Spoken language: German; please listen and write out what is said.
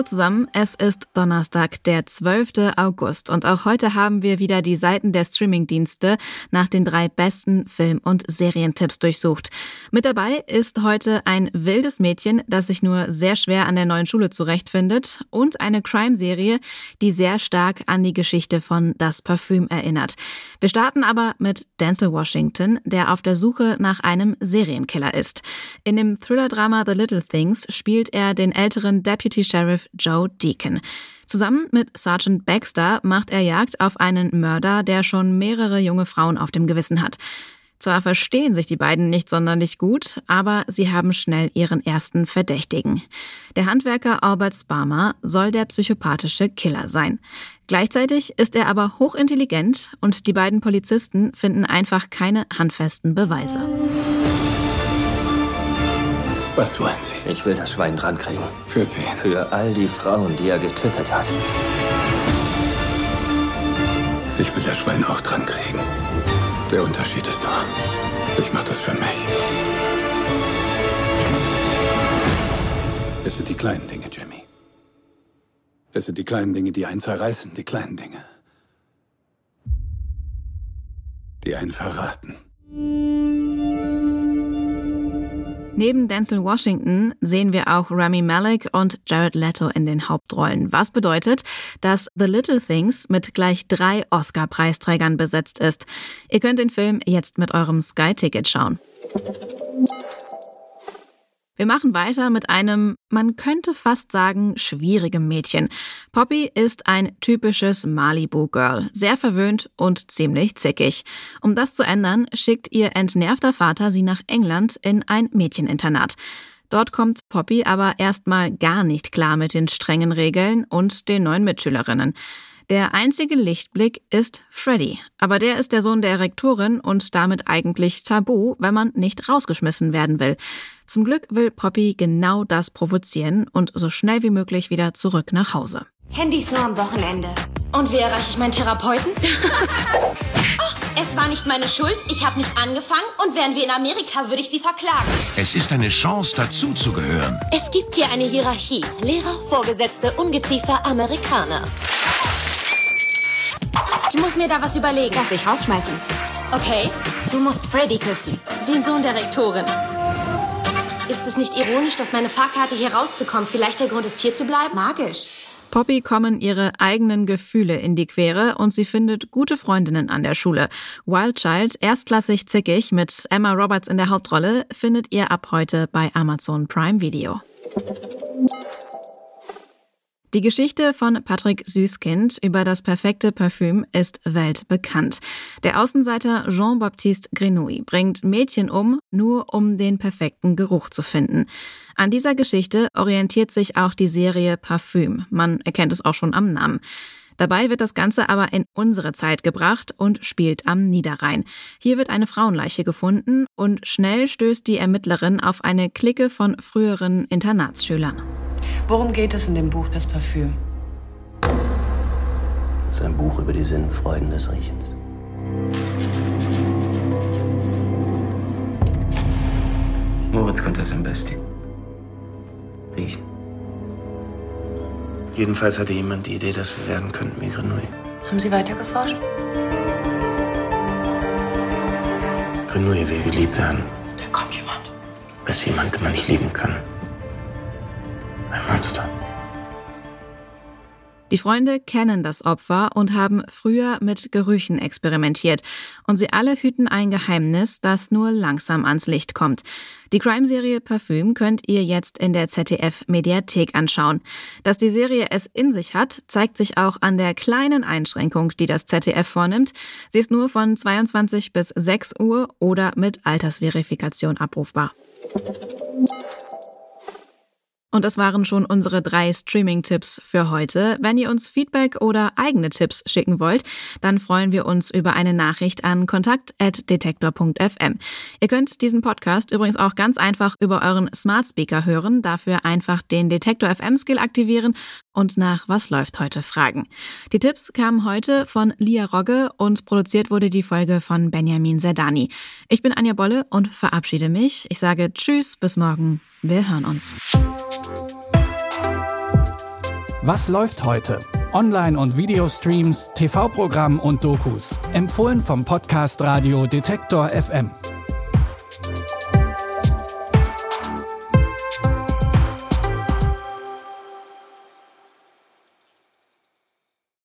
Hallo zusammen, es ist Donnerstag, der 12. August und auch heute haben wir wieder die Seiten der Streamingdienste nach den drei besten Film- und Serientipps durchsucht. Mit dabei ist heute ein wildes Mädchen, das sich nur sehr schwer an der neuen Schule zurechtfindet und eine Crime-Serie, die sehr stark an die Geschichte von Das Parfüm erinnert. Wir starten aber mit Denzel Washington, der auf der Suche nach einem Serienkiller ist. In dem Thriller-Drama The Little Things spielt er den älteren Deputy Sheriff Sheriff Joe Deacon. Zusammen mit Sergeant Baxter macht er Jagd auf einen Mörder, der schon mehrere junge Frauen auf dem Gewissen hat. Zwar verstehen sich die beiden nicht sonderlich gut, aber sie haben schnell ihren ersten Verdächtigen. Der Handwerker Albert Sparmer soll der psychopathische Killer sein. Gleichzeitig ist er aber hochintelligent und die beiden Polizisten finden einfach keine handfesten Beweise. Was wollen Sie? Ich will das Schwein drankriegen. Für wen? Für all die Frauen, die er getötet hat. Ich will das Schwein auch drankriegen. Der Unterschied ist da. Ich mach das für mich. Es sind die kleinen Dinge, Jimmy. Es sind die kleinen Dinge, die einen zerreißen, die kleinen Dinge. Die einen verraten. Neben Denzel Washington sehen wir auch Rami Malek und Jared Leto in den Hauptrollen. Was bedeutet, dass The Little Things mit gleich drei Oscar-Preisträgern besetzt ist. Ihr könnt den Film jetzt mit eurem Sky-Ticket schauen. Wir machen weiter mit einem, man könnte fast sagen, schwierigem Mädchen. Poppy ist ein typisches Malibu-Girl, sehr verwöhnt und ziemlich zickig. Um das zu ändern, schickt ihr entnervter Vater sie nach England in ein Mädcheninternat. Dort kommt Poppy aber erstmal gar nicht klar mit den strengen Regeln und den neuen Mitschülerinnen. Der einzige Lichtblick ist Freddy, aber der ist der Sohn der Rektorin und damit eigentlich tabu, wenn man nicht rausgeschmissen werden will. Zum Glück will Poppy genau das provozieren und so schnell wie möglich wieder zurück nach Hause. Handys nur am Wochenende. Und wie erreiche ich meinen Therapeuten? oh, es war nicht meine Schuld, ich habe nicht angefangen und wären wir in Amerika, würde ich sie verklagen. Es ist eine Chance, dazuzugehören. Es gibt hier eine Hierarchie. Lehrer, Vorgesetzte, Ungeziefer, Amerikaner. Ich muss mir da was überlegen. Lass dich rausschmeißen. Okay. Du musst Freddy küssen. Den Sohn der Rektorin. Ist es nicht ironisch, dass meine Fahrkarte hier rauszukommen vielleicht der Grund ist, hier zu bleiben? Magisch. Poppy kommen ihre eigenen Gefühle in die Quere und sie findet gute Freundinnen an der Schule. Wild Child, erstklassig zickig mit Emma Roberts in der Hauptrolle, findet ihr ab heute bei Amazon Prime Video. Die Geschichte von Patrick Süßkind über das perfekte Parfüm ist weltbekannt. Der Außenseiter Jean-Baptiste Grenouille bringt Mädchen um, nur um den perfekten Geruch zu finden. An dieser Geschichte orientiert sich auch die Serie Parfüm. Man erkennt es auch schon am Namen. Dabei wird das Ganze aber in unsere Zeit gebracht und spielt am Niederrhein. Hier wird eine Frauenleiche gefunden und schnell stößt die Ermittlerin auf eine Clique von früheren Internatsschülern. Worum geht es in dem Buch Das Parfüm? Es ist ein Buch über die Sinnfreuden des Riechens. Moritz konnte es am besten. Riechen. Jedenfalls hatte jemand die Idee, dass wir werden könnten wie Grenouille. Haben Sie weitergeforscht? Grenouille will geliebt werden. Da kommt jemand. Es ist jemand, den man nicht lieben kann. Ein Monster. Die Freunde kennen das Opfer und haben früher mit Gerüchen experimentiert. Und sie alle hüten ein Geheimnis, das nur langsam ans Licht kommt. Die Crime-Serie Parfüm könnt ihr jetzt in der ZDF-Mediathek anschauen. Dass die Serie es in sich hat, zeigt sich auch an der kleinen Einschränkung, die das ZDF vornimmt. Sie ist nur von 22 bis 6 Uhr oder mit Altersverifikation abrufbar. Und das waren schon unsere drei Streaming-Tipps für heute. Wenn ihr uns Feedback oder eigene Tipps schicken wollt, dann freuen wir uns über eine Nachricht an kontakt.detektor.fm. Ihr könnt diesen Podcast übrigens auch ganz einfach über euren Smart Speaker hören. Dafür einfach den Detektor FM Skill aktivieren und nach Was läuft heute fragen. Die Tipps kamen heute von Lia Rogge und produziert wurde die Folge von Benjamin Zerdani. Ich bin Anja Bolle und verabschiede mich. Ich sage Tschüss, bis morgen. Wir hören uns. Was läuft heute? Online- und Videostreams, TV-Programm und Dokus. Empfohlen vom Podcast Radio Detektor FM.